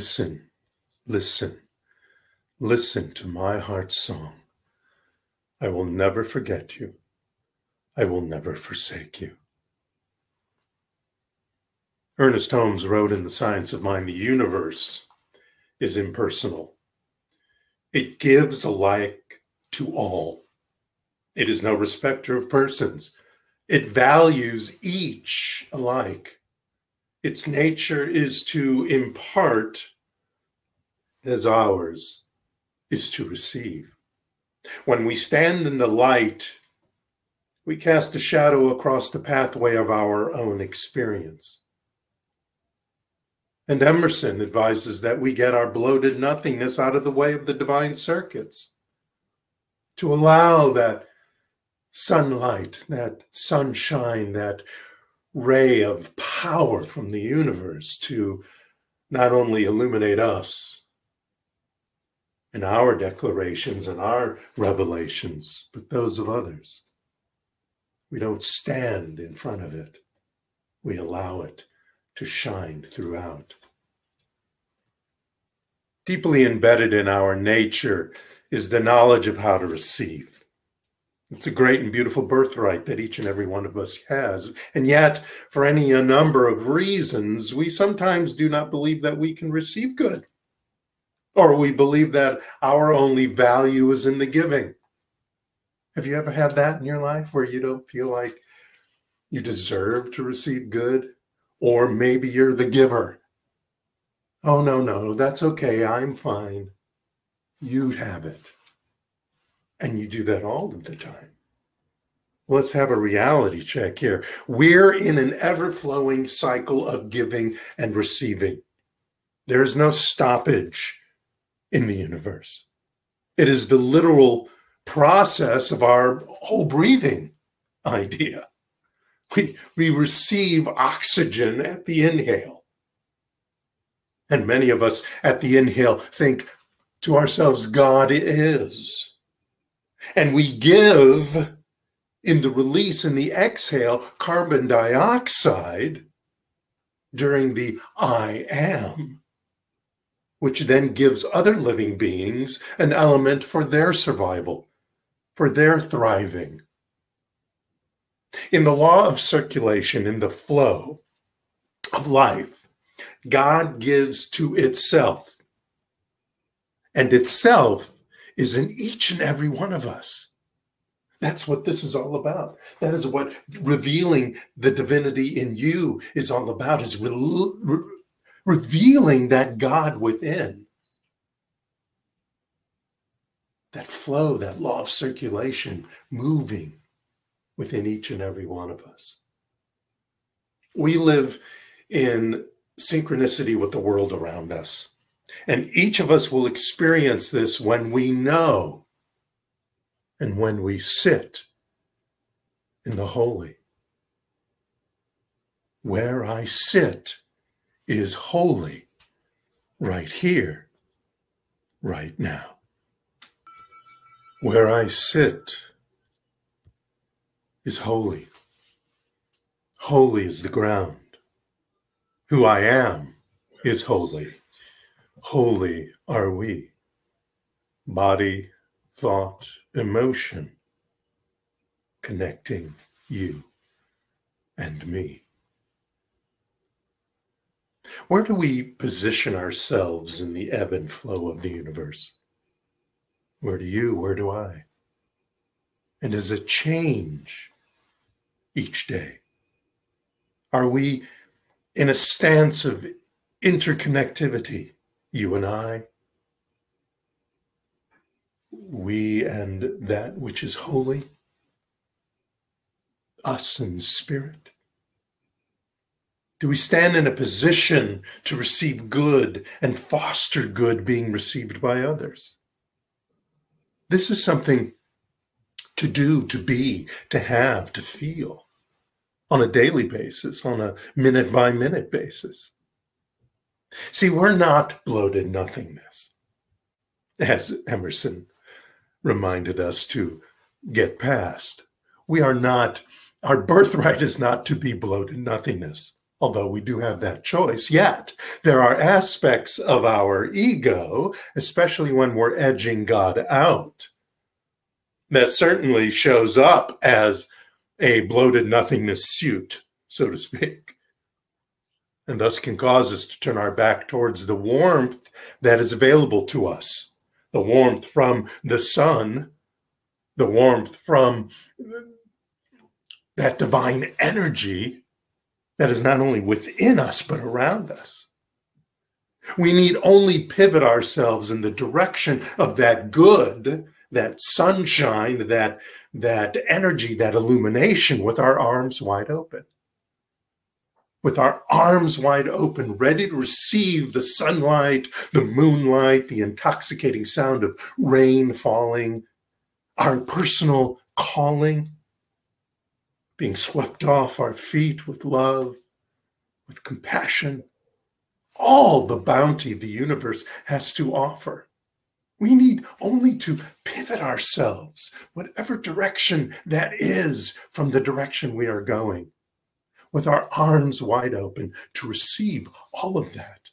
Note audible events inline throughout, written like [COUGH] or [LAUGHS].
Listen, listen, listen to my heart's song. I will never forget you. I will never forsake you. Ernest Holmes wrote in The Science of Mind the universe is impersonal. It gives alike to all. It is no respecter of persons. It values each alike. Its nature is to impart as ours is to receive. When we stand in the light, we cast a shadow across the pathway of our own experience. And Emerson advises that we get our bloated nothingness out of the way of the divine circuits to allow that sunlight, that sunshine, that ray of power from the universe to not only illuminate us in our declarations and our revelations, but those of others. We don't stand in front of it, we allow it to shine throughout. Deeply embedded in our nature is the knowledge of how to receive. It's a great and beautiful birthright that each and every one of us has. And yet, for any number of reasons, we sometimes do not believe that we can receive good. Or we believe that our only value is in the giving. Have you ever had that in your life where you don't feel like you deserve to receive good? Or maybe you're the giver. Oh, no, no, that's okay. I'm fine. You have it. And you do that all of the time. Let's have a reality check here. We're in an ever flowing cycle of giving and receiving. There is no stoppage in the universe. It is the literal process of our whole breathing idea. We, we receive oxygen at the inhale. And many of us at the inhale think to ourselves, God is. And we give in the release, in the exhale, carbon dioxide during the I am, which then gives other living beings an element for their survival, for their thriving. In the law of circulation, in the flow of life, God gives to itself, and itself is in each and every one of us. That's what this is all about. That is what revealing the divinity in you is all about, is re- revealing that God within. That flow, that law of circulation moving within each and every one of us. We live in synchronicity with the world around us. And each of us will experience this when we know and when we sit in the holy. Where I sit is holy right here, right now. Where I sit is holy. Holy is the ground. Who I am is holy. Holy are we. Body, thought, emotion, connecting you and me. Where do we position ourselves in the ebb and flow of the universe? Where do you, where do I? And does it change each day? Are we in a stance of interconnectivity, you and I, we and that which is holy, us in spirit? Do we stand in a position to receive good and foster good being received by others? This is something to do, to be, to have, to feel on a daily basis, on a minute by minute basis. See, we're not bloated nothingness, as Emerson reminded us to get past. We are not, our birthright is not to be bloated nothingness. Although we do have that choice, yet. There are aspects of our ego, especially when we're edging God out, that certainly shows up as a bloated nothingness suit, so to speak, and thus can cause us to turn our back towards the warmth that is available to us the warmth from the sun, the warmth from that divine energy that is not only within us, but around us. We need only pivot ourselves in the direction of that good, that sunshine, that, that energy, that illumination with our arms wide open. With our arms wide open, ready to receive the sunlight, the moonlight, the intoxicating sound of rain falling, our personal calling being swept off our feet with love, with compassion, all the bounty the universe has to offer. We need only to pivot ourselves, whatever direction that is from the direction we are going, with our arms wide open to receive all of that.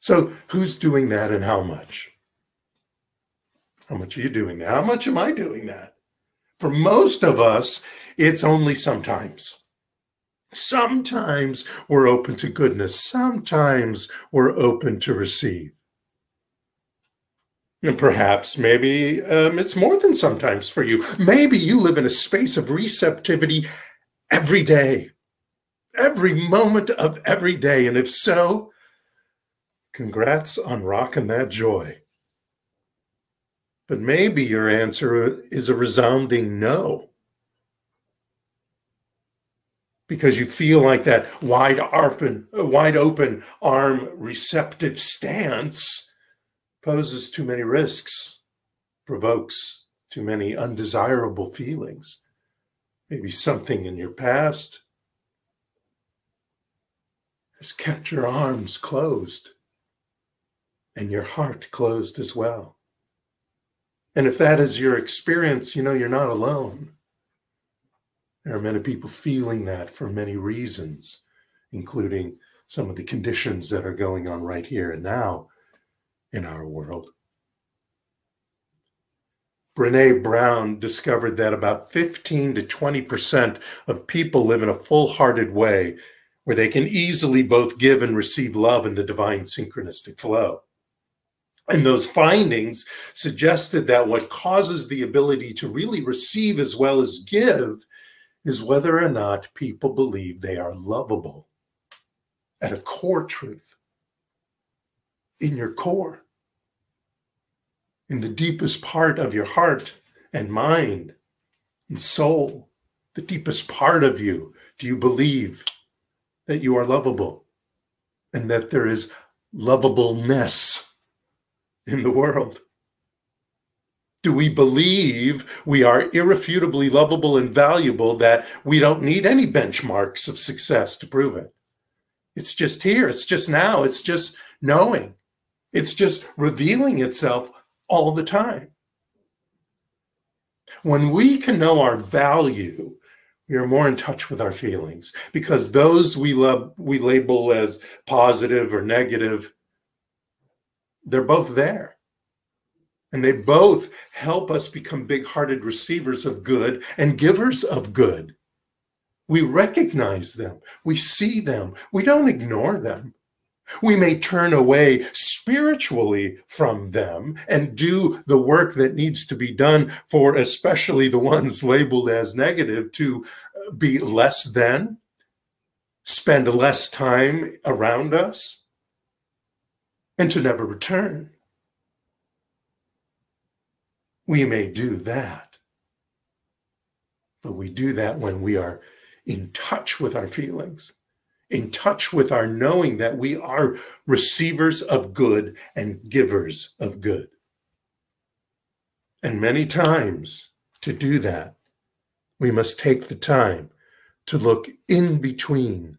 So, who's doing that and how much? How much are you doing that? How much am I doing that? For most of us, it's only sometimes. Sometimes we're open to goodness. Sometimes we're open to receive. And perhaps maybe um, it's more than sometimes for you. Maybe you live in a space of receptivity every day, every moment of every day. And if so, congrats on rocking that joy. But maybe your answer is a resounding no. Because you feel like that wide open, wide open arm receptive stance poses too many risks, provokes too many undesirable feelings. Maybe something in your past has kept your arms closed and your heart closed as well. And if that is your experience, you know, you're not alone. There are many people feeling that for many reasons, including some of the conditions that are going on right here and now in our world. Brene Brown discovered that about 15 to 20% of people live in a full hearted way where they can easily both give and receive love in the divine synchronistic flow. And those findings suggested that what causes the ability to really receive as well as give is whether or not people believe they are lovable at a core truth in your core, in the deepest part of your heart and mind and soul, the deepest part of you. Do you believe that you are lovable and that there is lovableness? In the world? Do we believe we are irrefutably lovable and valuable that we don't need any benchmarks of success to prove it? It's just here, it's just now, it's just knowing, it's just revealing itself all the time. When we can know our value, we are more in touch with our feelings because those we love we label as positive or negative they're both there. And they both help us become big hearted receivers of good and givers of good. We recognize them, we see them, we don't ignore them. We may turn away spiritually from them and do the work that needs to be done for especially the ones labeled as negative to uh, be less than, spend less time around us and to never return. We may do that, but we do that when we are in touch with our feelings, in touch with our knowing that we are receivers of good and givers of good. And many times to do that, we must take the time to look in between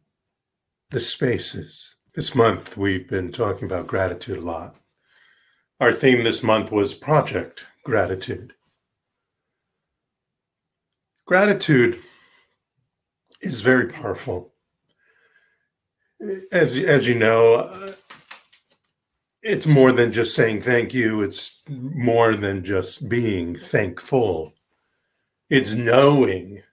the spaces this month, we've been talking about gratitude a lot. Our theme this month was Project Gratitude. Gratitude is very powerful. As, as you know, it's more than just saying thank you, it's more than just being thankful. It's knowing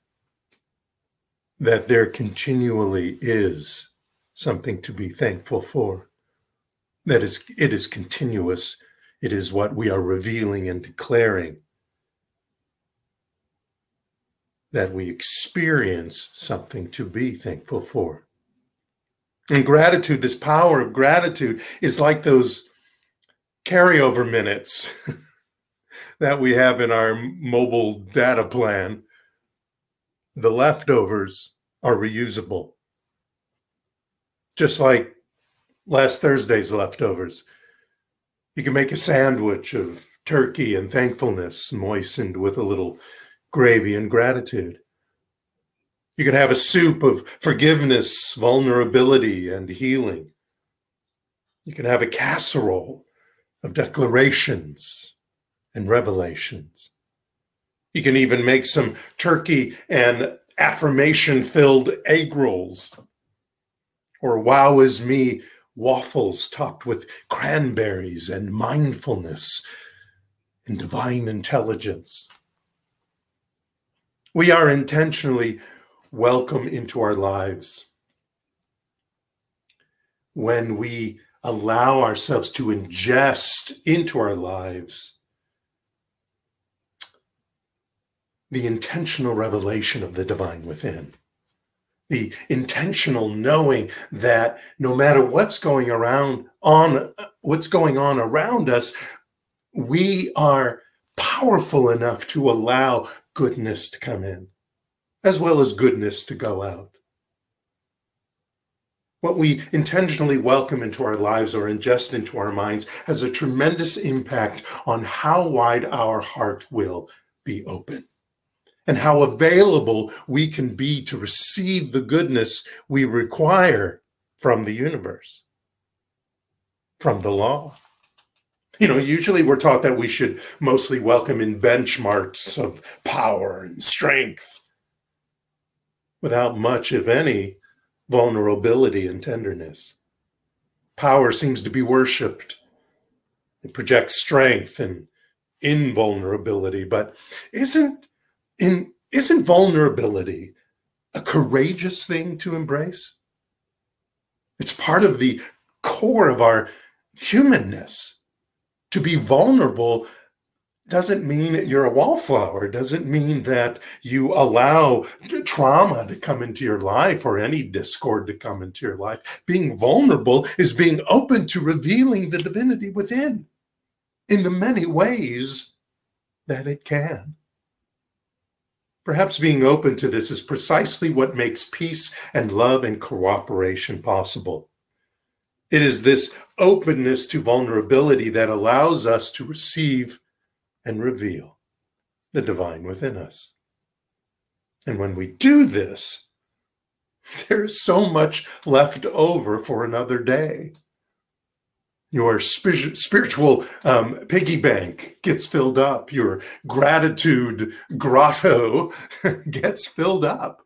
that there continually is something to be thankful for. That is, it is continuous. It is what we are revealing and declaring. That we experience something to be thankful for. And gratitude, this power of gratitude, is like those carryover minutes [LAUGHS] that we have in our mobile data plan. The leftovers are reusable. Just like last Thursday's leftovers. You can make a sandwich of turkey and thankfulness moistened with a little gravy and gratitude. You can have a soup of forgiveness, vulnerability, and healing. You can have a casserole of declarations and revelations. You can even make some turkey and affirmation filled egg rolls or wow is me waffles topped with cranberries and mindfulness and divine intelligence. We are intentionally welcome into our lives when we allow ourselves to ingest into our lives the intentional revelation of the divine within. The intentional knowing that no matter what's going around on what's going on around us, we are powerful enough to allow goodness to come in as well as goodness to go out. What we intentionally welcome into our lives or ingest into our minds has a tremendous impact on how wide our heart will be open and how available we can be to receive the goodness we require from the universe, from the law. You know, usually we're taught that we should mostly welcome in benchmarks of power and strength without much, if any, vulnerability and tenderness. Power seems to be worshiped. It projects strength and invulnerability, but isn't in isn't vulnerability a courageous thing to embrace? It's part of the core of our humanness. To be vulnerable doesn't mean you're a wallflower. Doesn't mean that you allow trauma to come into your life or any discord to come into your life. Being vulnerable is being open to revealing the divinity within in the many ways that it can. Perhaps being open to this is precisely what makes peace and love and cooperation possible. It is this openness to vulnerability that allows us to receive and reveal the divine within us. And when we do this, [LAUGHS] there's so much left over for another day. Your spiritual um, piggy bank gets filled up. Your gratitude grotto [LAUGHS] gets filled up.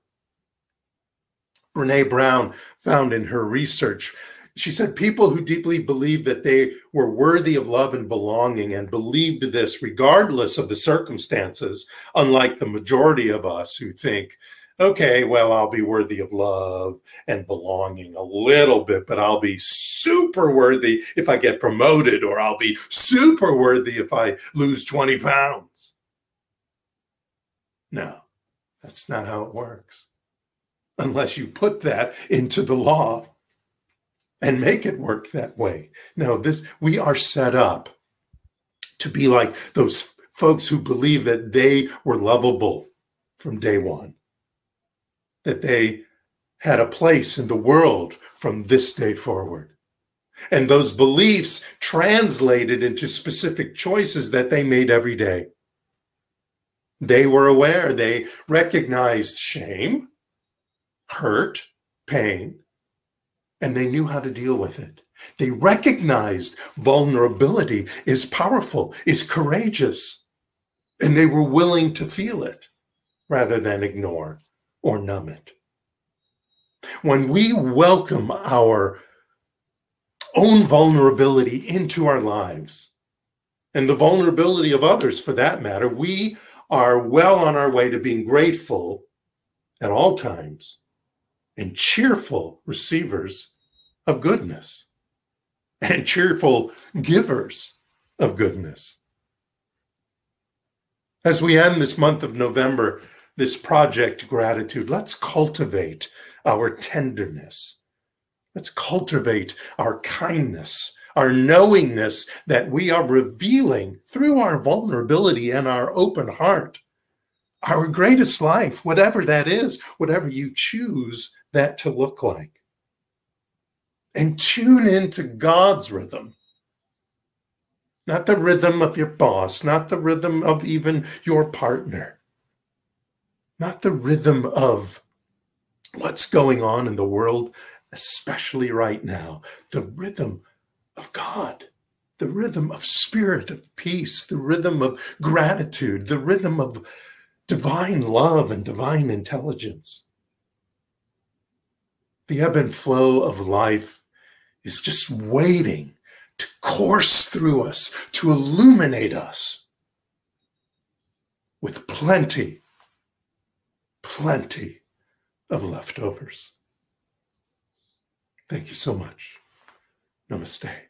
Brene Brown found in her research she said people who deeply believed that they were worthy of love and belonging and believed this regardless of the circumstances unlike the majority of us who think okay well i'll be worthy of love and belonging a little bit but i'll be super worthy if i get promoted or i'll be super worthy if i lose 20 pounds. No that's not how it works. Unless you put that into the law and make it work that way. No, this we are set up to be like those folks who believe that they were lovable from day one, that they had a place in the world from this day forward. And those beliefs translated into specific choices that they made every day. They were aware, they recognized shame, hurt, pain, and they knew how to deal with it. They recognized vulnerability is powerful, is courageous, and they were willing to feel it rather than ignore or numb it. when we welcome our own vulnerability into our lives and the vulnerability of others for that matter, we are well on our way to being grateful at all times and cheerful receivers of goodness and cheerful givers of goodness. As we end this month of November, this project gratitude, let's cultivate our tenderness. Let's cultivate our kindness, our knowingness that we are revealing through our vulnerability and our open heart our greatest life, whatever that is, whatever you choose that to look like. And tune into God's rhythm not the rhythm of your boss, not the rhythm of even your partner, not the rhythm of what's going on in the world, especially right now, the rhythm of God, the rhythm of spirit, of peace, the rhythm of gratitude, the rhythm of divine love and divine intelligence. The ebb and flow of life is just waiting to course through us, to illuminate us with plenty, plenty of leftovers. Thank you so much. Namaste.